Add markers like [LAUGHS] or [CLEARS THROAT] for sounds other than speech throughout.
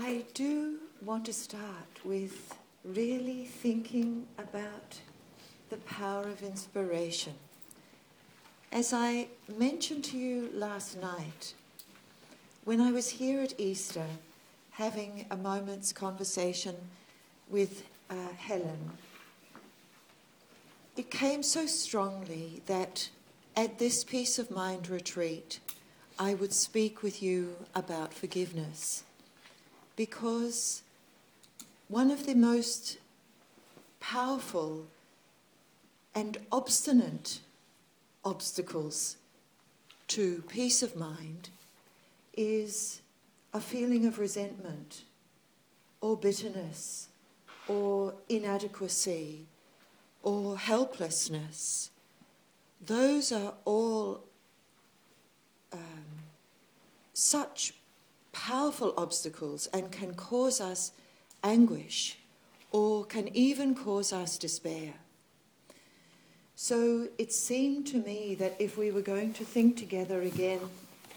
I do want to start with really thinking about the power of inspiration. As I mentioned to you last night, when I was here at Easter having a moment's conversation with uh, Helen, it came so strongly that at this peace of mind retreat, I would speak with you about forgiveness. Because one of the most powerful and obstinate obstacles to peace of mind is a feeling of resentment or bitterness or inadequacy or helplessness. Those are all um, such powerful obstacles and can cause us anguish or can even cause us despair. So it seemed to me that if we were going to think together again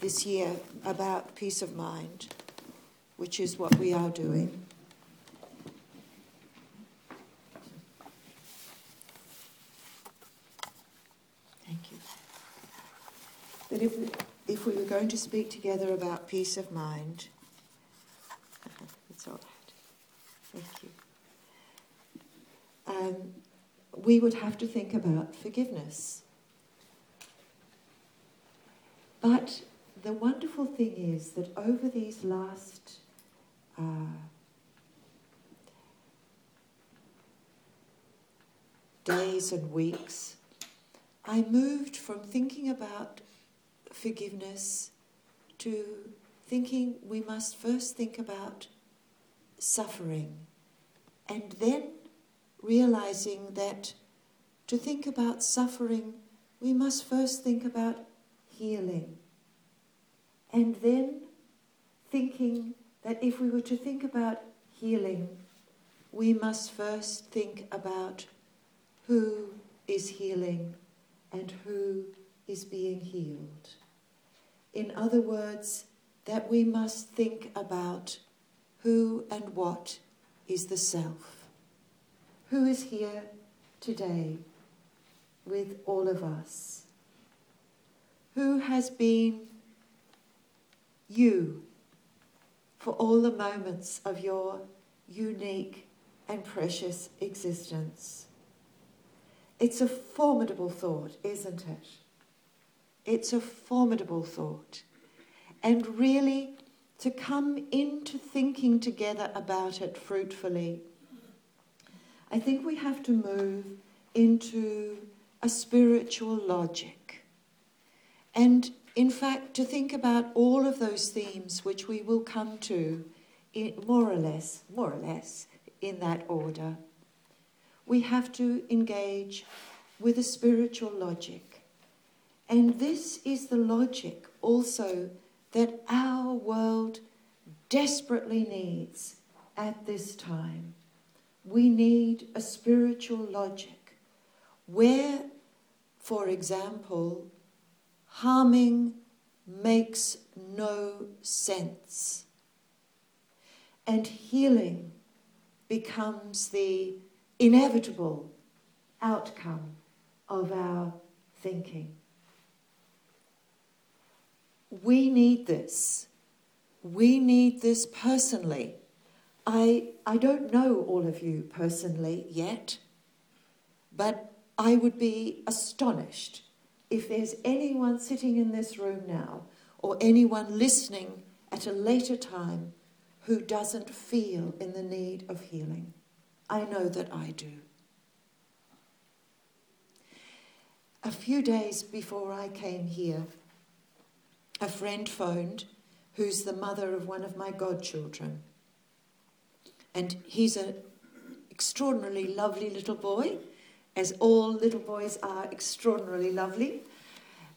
this year about peace of mind, which is what we are doing, thank you, that if we, if we were going to speak together about peace of mind, it's all right. Thank you. Um, we would have to think about forgiveness. But the wonderful thing is that over these last uh, days and weeks, I moved from thinking about forgiveness to thinking we must first think about suffering and then realizing that to think about suffering, we must first think about healing. And then thinking that if we were to think about healing, we must first think about who is healing and who is being healed. In other words, that we must think about who and what is the self who is here today with all of us, who has been you for all the moments of your unique and precious existence. It's a formidable thought, isn't it? It's a formidable thought. And really, to come into thinking together about it fruitfully I think we have to move into a spiritual logic. And in fact, to think about all of those themes which we will come to in, more or less, more or less in that order, we have to engage with a spiritual logic. And this is the logic also that our world desperately needs at this time we need a spiritual logic where, for example, harming makes no sense and healing becomes the inevitable outcome of our thinking. We need this. We need this personally I, I don't know all of you personally yet, but I would be astonished if there's anyone sitting in this room now or anyone listening at a later time who doesn't feel in the need of healing. I know that I do. A few days before I came here, a friend phoned who's the mother of one of my godchildren. And he's an extraordinarily lovely little boy, as all little boys are extraordinarily lovely.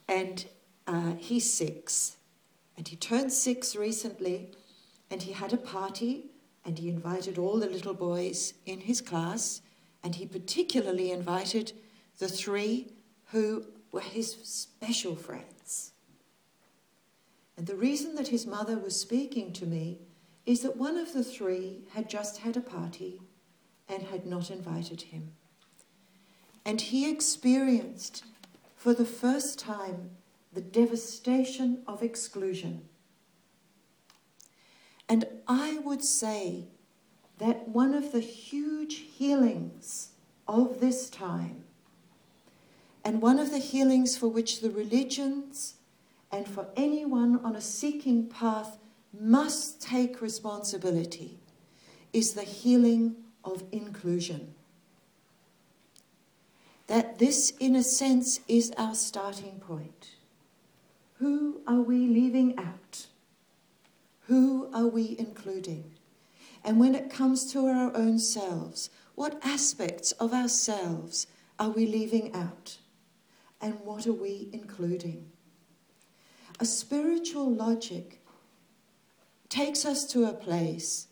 And uh, he's six. And he turned six recently, and he had a party, and he invited all the little boys in his class, and he particularly invited the three who were his special friends. And the reason that his mother was speaking to me is that one of the three had just had a party and had not invited him. And he experienced for the first time the devastation of exclusion. And I would say that one of the huge healings of this time, and one of the healings for which the religions and for anyone on a seeking path must take responsibility, is the healing of inclusion. That this, in a sense, is our starting point. Who are we leaving out? Who are we including? And when it comes to our own selves, what aspects of ourselves are we leaving out? And what are we including? A spiritual logic takes us to a place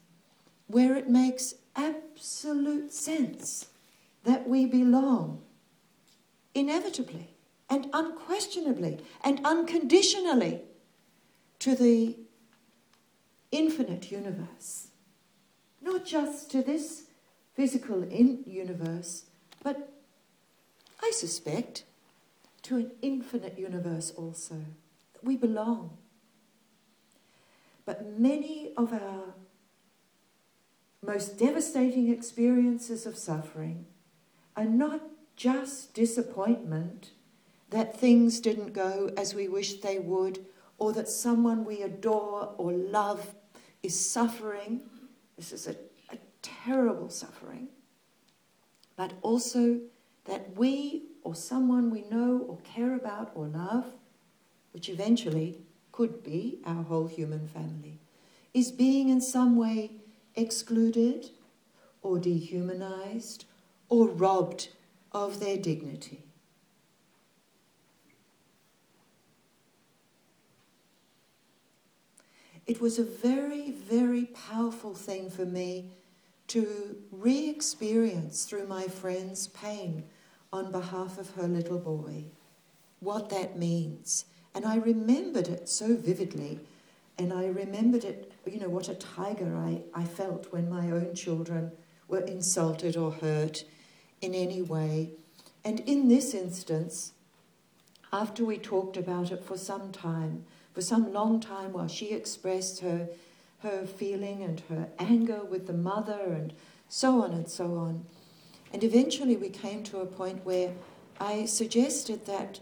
where it makes absolute sense that we belong inevitably and unquestionably and unconditionally to the infinite universe. Not just to this physical universe, but I suspect to an infinite universe also. We belong. But many of our most devastating experiences of suffering are not just disappointment that things didn't go as we wished they would, or that someone we adore or love is suffering. This is a, a terrible suffering. But also that we or someone we know or care about or love, which eventually could be our whole human family, is being in some way excluded or dehumanized or robbed of their dignity. It was a very, very powerful thing for me to re experience through my friend's pain on behalf of her little boy what that means. And I remembered it so vividly. And I remembered it, you know, what a tiger I, I felt when my own children were insulted or hurt in any way. And in this instance, after we talked about it for some time, for some long time, while she expressed her, her feeling and her anger with the mother and so on and so on, and eventually we came to a point where I suggested that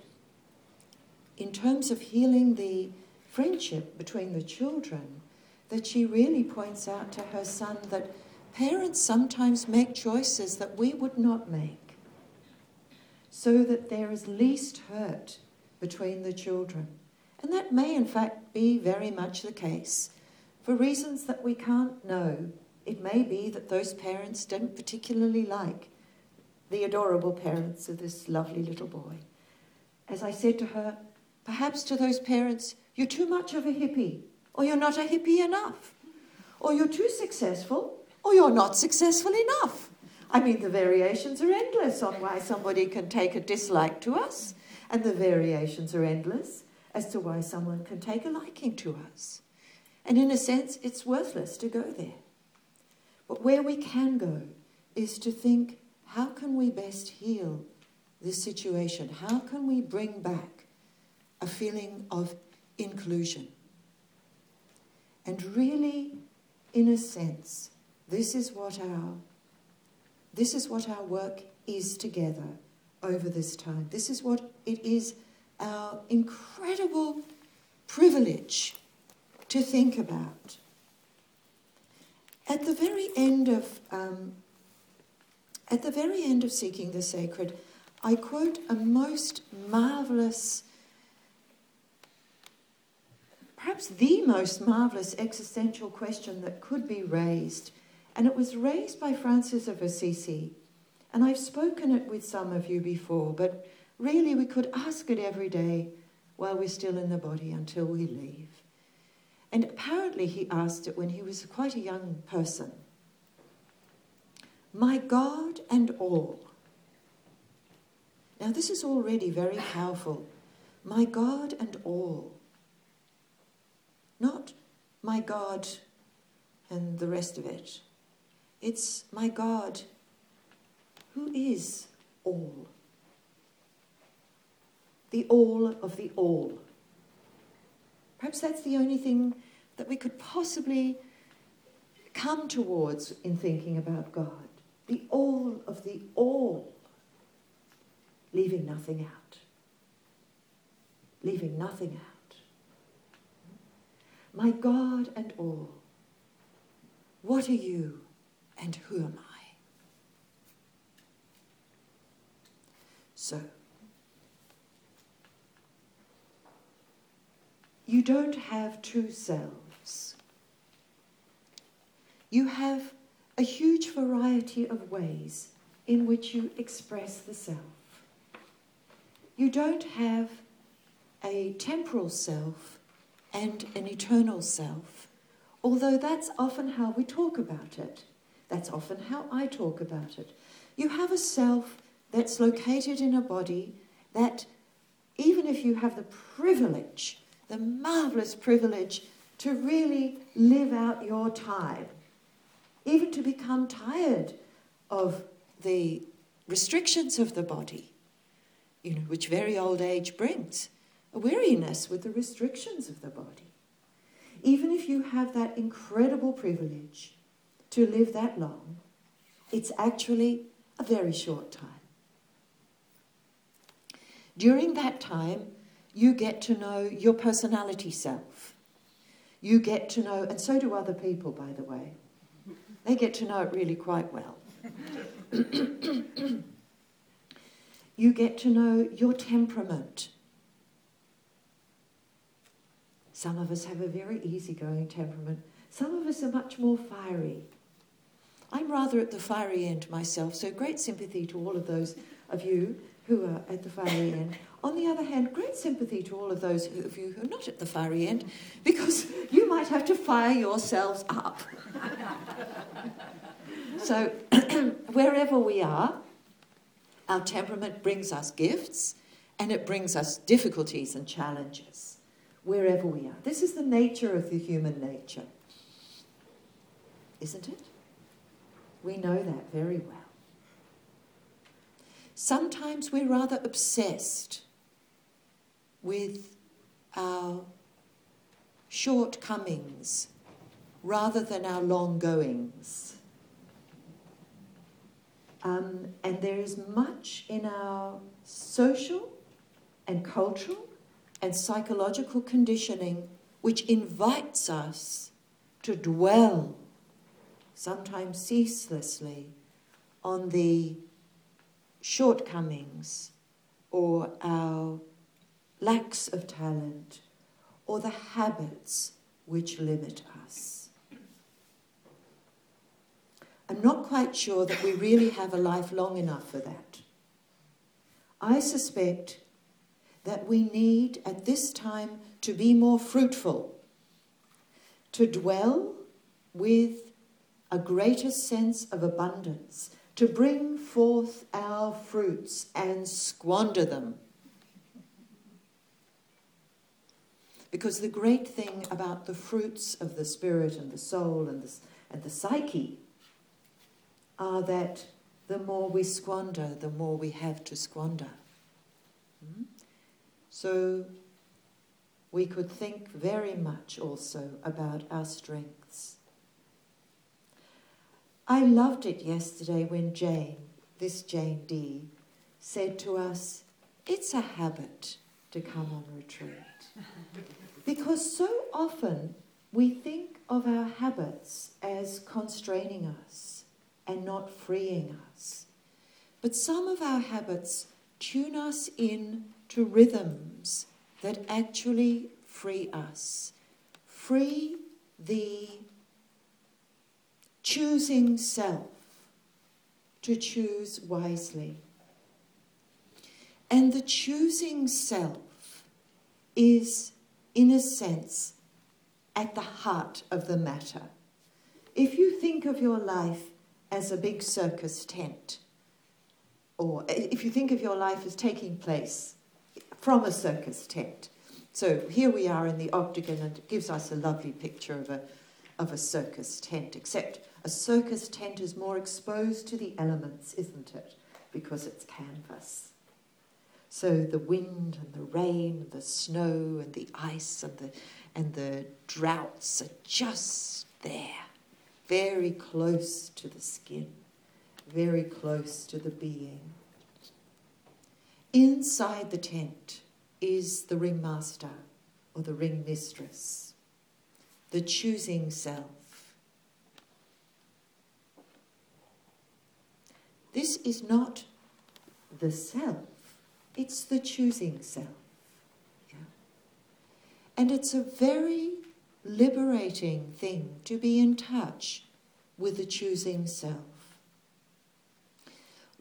in terms of healing the friendship between the children, that she really points out to her son that parents sometimes make choices that we would not make so that there is least hurt between the children. And that may, in fact, be very much the case. For reasons that we can't know, it may be that those parents don't particularly like the adorable parents of this lovely little boy. As I said to her, perhaps to those parents, you're too much of a hippie, or you're not a hippie enough, or you're too successful, or you're not successful enough. I mean, the variations are endless on why somebody can take a dislike to us, and the variations are endless as to why someone can take a liking to us. And in a sense, it's worthless to go there. But where we can go is to think how can we best heal this situation? How can we bring back a feeling of inclusion? And really, in a sense, this is what our this is what our work is together over this time. This is what it is our incredible privilege to think about. At the very end of um, at the very end of Seeking the Sacred, I quote a most marvelous, perhaps the most marvelous existential question that could be raised. And it was raised by Francis of Assisi. And I've spoken it with some of you before, but really we could ask it every day while we're still in the body until we leave. And apparently he asked it when he was quite a young person. My God and all. Now, this is already very powerful. My God and all. Not my God and the rest of it. It's my God who is all. The all of the all. Perhaps that's the only thing that we could possibly come towards in thinking about God. The all of the all, leaving nothing out. Leaving nothing out. My God and all, what are you and who am I? So, you don't have two selves. You have a huge variety of ways in which you express the self. You don't have a temporal self and an eternal self, although that's often how we talk about it. That's often how I talk about it. You have a self that's located in a body that, even if you have the privilege the marvelous privilege to really live out your time, even to become tired of the restrictions of the body, you know, which very old age brings, weariness with the restrictions of the body. Even if you have that incredible privilege to live that long, it's actually a very short time. During that time, you get to know your personality self. You get to know, and so do other people, by the way. They get to know it really quite well. [CLEARS THROAT] you get to know your temperament. Some of us have a very easygoing temperament. Some of us are much more fiery. I'm rather at the fiery end myself, so great sympathy to all of those of you who are at the fiery end. On the other hand, great sympathy to all of those of you who are not at the fiery end, because you might have to fire yourselves up. [LAUGHS] so, [CLEARS THROAT] wherever we are, our temperament brings us gifts and it brings us difficulties and challenges, wherever we are. This is the nature of the human nature, isn't it? We know that very well. Sometimes we're rather obsessed with our shortcomings rather than our long goings. Um, and there is much in our social and cultural and psychological conditioning which invites us to dwell, sometimes ceaselessly, on the shortcomings or our lacks of talent or the habits which limit us. I'm not quite sure that we really have a life long enough for that. I suspect that we need at this time to be more fruitful, to dwell with a greater sense of abundance, to bring forth our fruits and squander them. Because the great thing about the fruits of the spirit and the soul and the, and the psyche are that the more we squander, the more we have to squander. So we could think very much also about our strengths. I loved it yesterday when Jane, this Jane D, said to us, It's a habit to come on retreat. [LAUGHS] because so often we think of our habits as constraining us and not freeing us. But some of our habits tune us in to rhythms that actually free us. Free the choosing self to choose wisely. And the choosing self is, in a sense, at the heart of the matter. If you think of your life as a big circus tent, or uh, if you think of your life as taking place from a circus tent, so here we are in the octagon, and it gives us a lovely picture of a of a circus tent, except a circus tent is more exposed to the elements, isn't it? Because it's canvas. So the wind and the rain, and the snow and the ice and the, and the droughts are just there, very close to the skin, very close to the being. Inside the tent is the ringmaster or the ring mistress, the choosing self. This is not the self it's the choosing self. Yeah? And it's a very liberating thing to be in touch with the choosing self.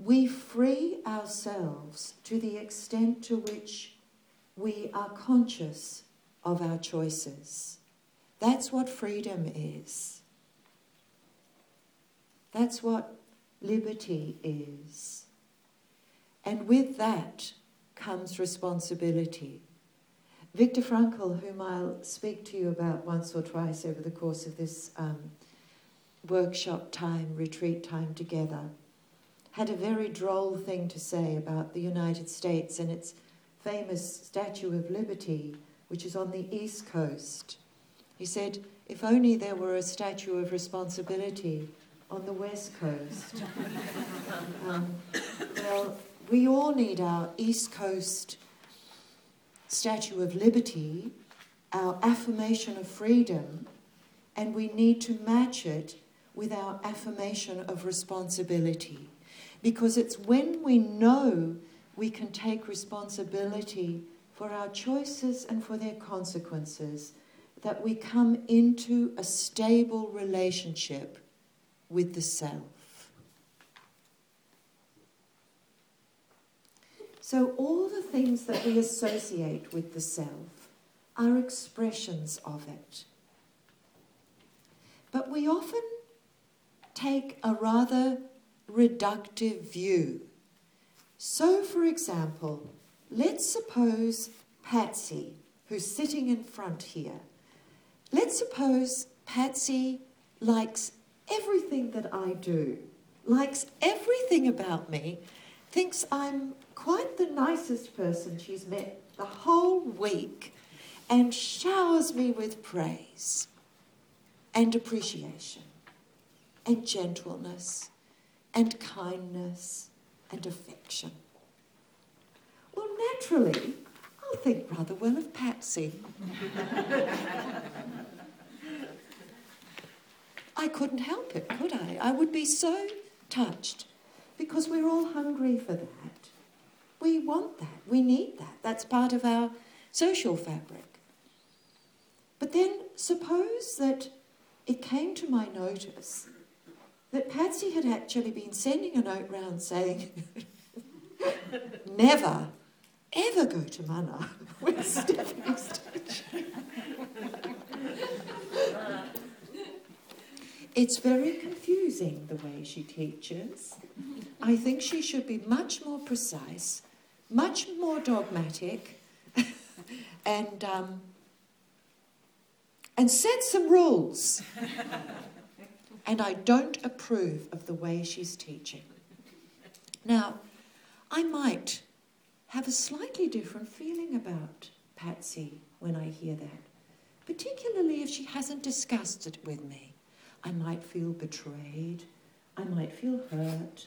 We free ourselves to the extent to which we are conscious of our choices. That's what freedom is. That's what liberty is. And with that, comes responsibility. Viktor Frankl, whom I'll speak to you about once or twice over the course of this um, workshop time, retreat time together, had a very droll thing to say about the United States and its famous Statue of Liberty, which is on the East Coast. He said, if only there were a Statue of Responsibility on the West Coast. [LAUGHS] um, well, we all need our East Coast Statue of Liberty, our affirmation of freedom, and we need to match it with our affirmation of responsibility. Because it's when we know we can take responsibility for our choices and for their consequences that we come into a stable relationship with the self. So, all the things that we associate with the self are expressions of it. But we often take a rather reductive view. So, for example, let's suppose Patsy, who's sitting in front here, let's suppose Patsy likes everything that I do, likes everything about me, thinks I'm quite the nicest person she's met the whole week and showers me with praise and appreciation and gentleness and kindness and affection. Well, naturally, I'll think rather well of Patsy. I couldn't help it, could I? I would be so touched because we're all hungry for that. We want that. We need that. That's part of our social fabric. But then suppose that it came to my notice that Patsy had actually been sending a note round saying, [LAUGHS] never, ever go to Mana [LAUGHS] with Stephanie it's very confusing the way she teaches. I think she should be much more precise much more dogmatic [LAUGHS] and, um, and set some rules. And I don't approve of the way she's teaching. Now, I might have a slightly different feeling about Patsy when I hear that, particularly if she hasn't discussed it with me. I might feel betrayed, I might feel hurt,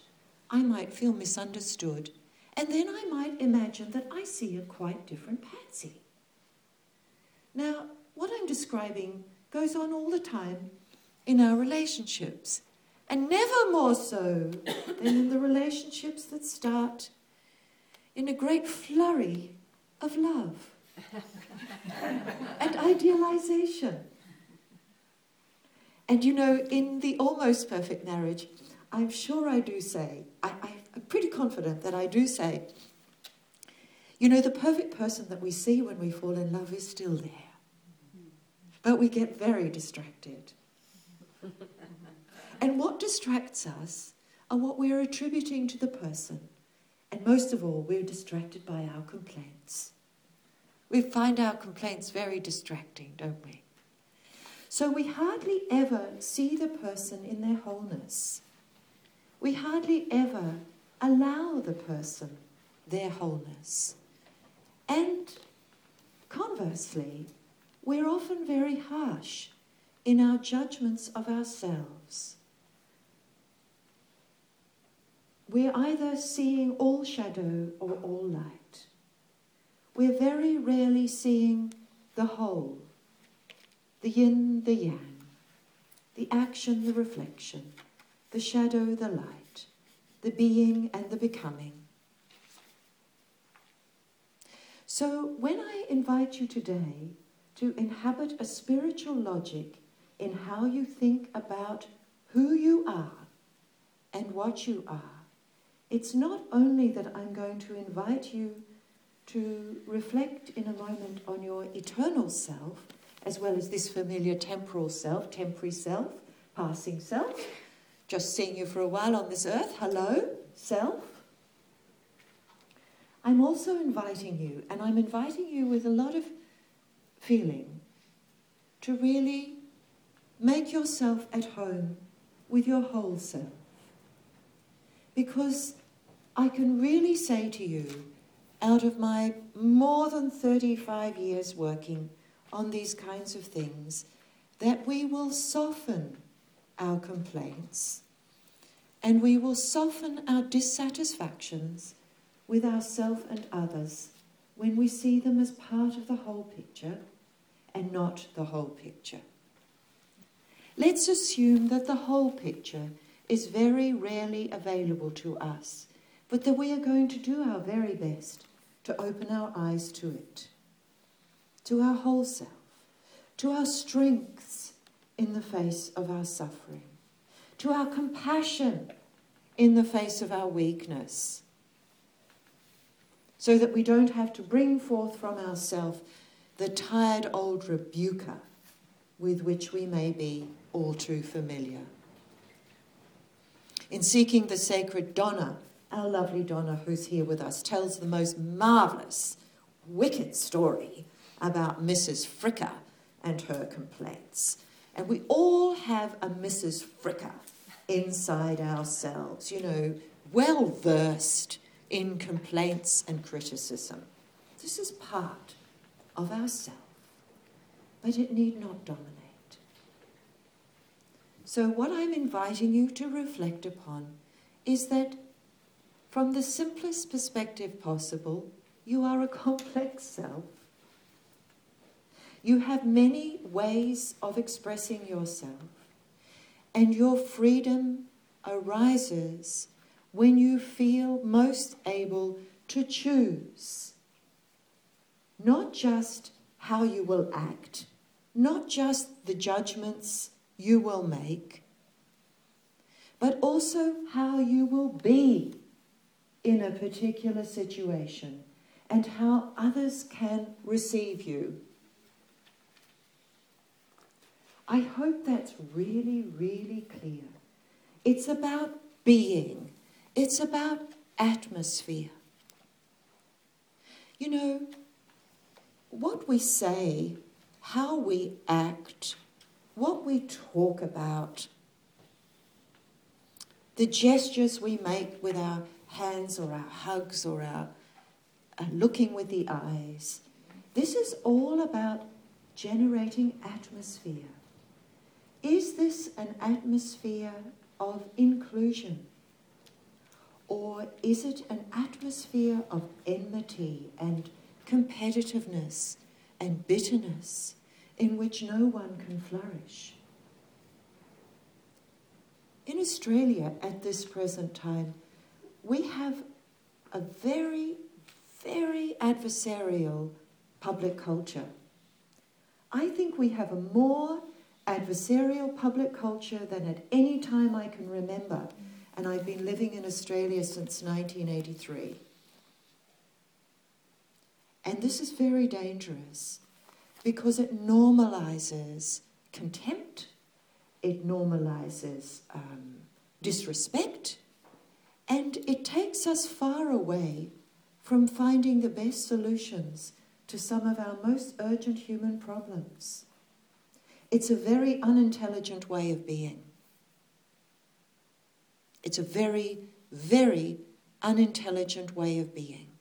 I might feel misunderstood. And then I might imagine that I see a quite different Patsy. Now, what I'm describing goes on all the time in our relationships, and never more so than in the relationships that start in a great flurry of love and idealization. And you know, in the almost perfect marriage, I'm sure I do say, I, I'm pretty confident that I do say, you know, the perfect person that we see when we fall in love is still there. But we get very distracted. [LAUGHS] and what distracts us are what we're attributing to the person. And most of all, we're distracted by our complaints. We find our complaints very distracting, don't we? So we hardly ever see the person in their wholeness. We hardly ever allow the person their wholeness. And conversely, we're often very harsh in our judgments of ourselves. We're either seeing all shadow or all light. We're very rarely seeing the whole, the yin, the yang, the action, the reflection, the shadow, the light, the being and the becoming. So when I invite you today to inhabit a spiritual logic in how you think about who you are and what you are, it's not only that I'm going to invite you to reflect in a moment on your eternal self, as well as this familiar temporal self, temporary self, passing self, just seeing you for a while on this earth. Hello, self. I'm also inviting you, and I'm inviting you with a lot of feeling, to really make yourself at home with your whole self. Because I can really say to you, out of my more than 35 years working on these kinds of things, that we will soften our complaints and we will soften our dissatisfactions with ourself and others when we see them as part of the whole picture and not the whole picture. Let's assume that the whole picture is very rarely available to us, but that we are going to do our very best to open our eyes to it, to our whole self, to our strengths in the face of our suffering, to our compassion in the face of our weakness, so that we don't have to bring forth from ourselves the tired old rebuker with which we may be all too familiar. In seeking the sacred Donna, our lovely Donna, who's here with us, tells the most marvellous, wicked story about Mrs. Fricker and her complaints. And we all have a Mrs. Fricker inside ourselves, you know, well versed in complaints and criticism. This is part of ourself, but it need not dominate. So, what I'm inviting you to reflect upon is that from the simplest perspective possible, you are a [LAUGHS] complex self. You have many ways of expressing yourself, and your freedom arises when you feel most able to choose not just how you will act, not just the judgments you will make, but also how you will be in a particular situation and how others can receive you. I hope that's really, really clear. It's about being, it's about atmosphere. You know, what we say, how we act, what we talk about, the gestures we make with our hands or our hugs or our uh, looking with the eyes, this is all about generating atmosphere. Is this an atmosphere of inclusion? Or is it an atmosphere of enmity and competitiveness and bitterness in which no one can flourish. In Australia at this present time, we have a very, very adversarial public culture. I think we have a more adversarial public culture than at any time I can remember, and I've been living in Australia since 1983. And this is very dangerous because it normalizes contempt, it normalizes um, disrespect, and it takes us far away from finding the best solutions to some of our most urgent human problems. It's a very unintelligent way of being. It's a very, very unintelligent way of being.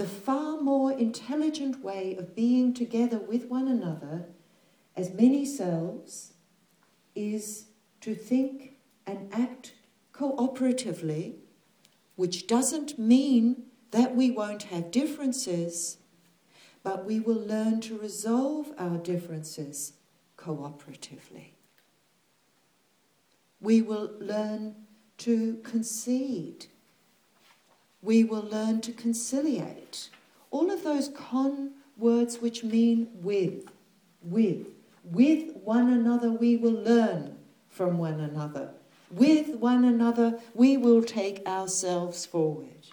The far more intelligent way of being together with one another as many selves is to think and act cooperatively, which doesn't mean that we won't have differences, but we will learn to resolve our differences cooperatively. We will learn to concede. We will learn to conciliate. All of those con words which mean with, with. With one another we will learn from one another. With one another we will take ourselves forward.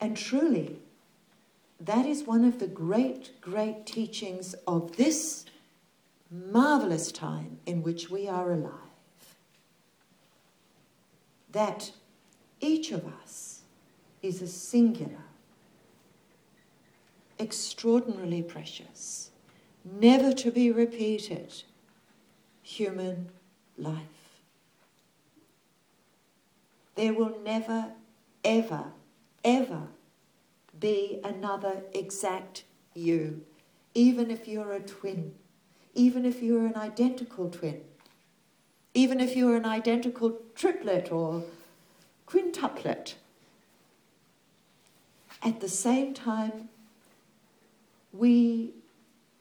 And truly, that is one of the great, great teachings of this marvelous time in which we are alive. That each of us is a singular, extraordinarily precious, never to be repeated human life. There will never, ever, ever be another exact you, even if you're a twin, even if you're an identical twin, even if you're an identical triplet or quintuplet. At the same time, we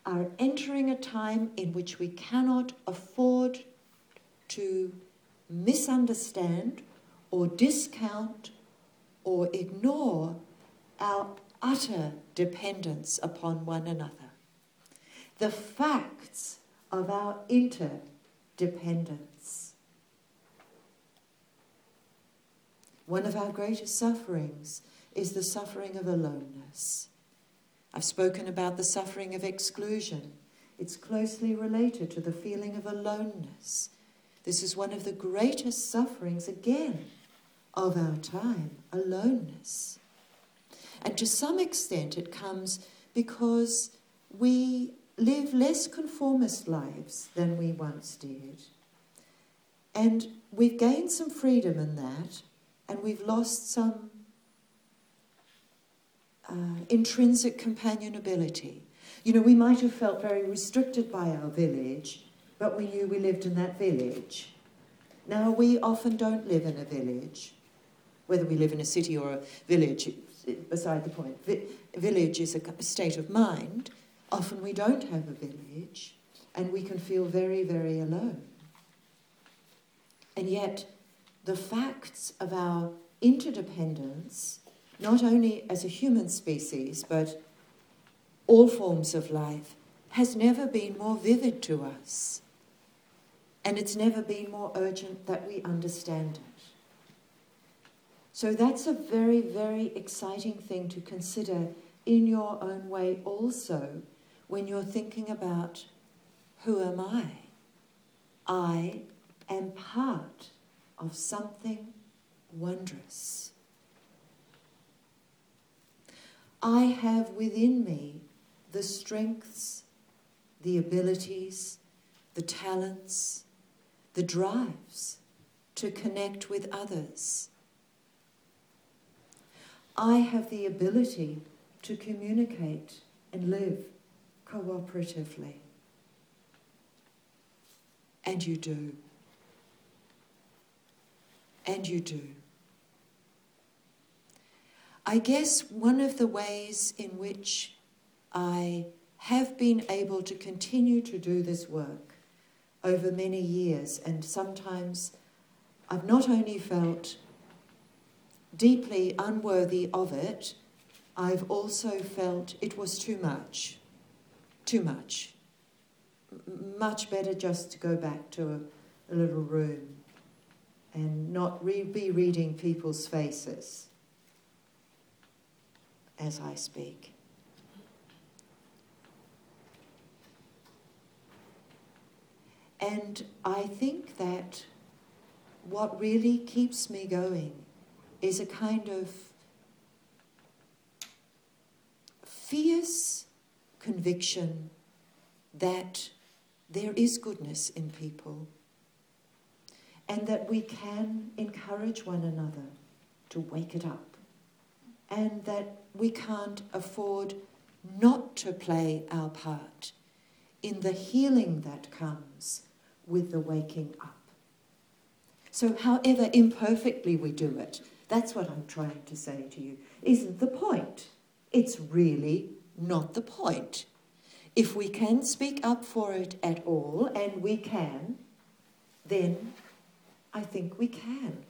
are entering a time in which we cannot afford to misunderstand or discount or ignore our utter dependence upon one another. The facts of our interdependence. One of our greatest sufferings is the suffering of aloneness. I've spoken about the suffering of exclusion. It's closely related to the feeling of aloneness. This is one of the greatest sufferings, again, of our time aloneness. And to some extent, it comes because we live less conformist lives than we once did. And we've gained some freedom in that, and we've lost some uh, intrinsic companionability. You know, we might have felt very restricted by our village, but we knew we lived in that village. Now, we often don't live in a village. Whether we live in a city or a village, beside the point. Vi- village is a state of mind. Often we don't have a village, and we can feel very, very alone. And yet, the facts of our interdependence, not only as a human species, but all forms of life, has never been more vivid to us. And it's never been more urgent that we understand it. So that's a very, very exciting thing to consider in your own way also when you're thinking about who am I? I am part of something wondrous. I have within me the strengths, the abilities, the talents, the drives to connect with others I have the ability to communicate and live cooperatively. And you do. And you do. I guess one of the ways in which I have been able to continue to do this work over many years, and sometimes I've not only felt deeply unworthy of it, I've also felt it was too much. Too much. M- much better just to go back to a, a little room and not re- be reading people's faces as I speak. And I think that what really keeps me going is a kind of fierce conviction that there is goodness in people and that we can encourage one another to wake it up and that we can't afford not to play our part in the healing that comes with the waking up. So, however imperfectly we do it, that's what I'm trying to say to you, isn't the point. It's really not the point. If we can speak up for it at all, and we can, then I think we can.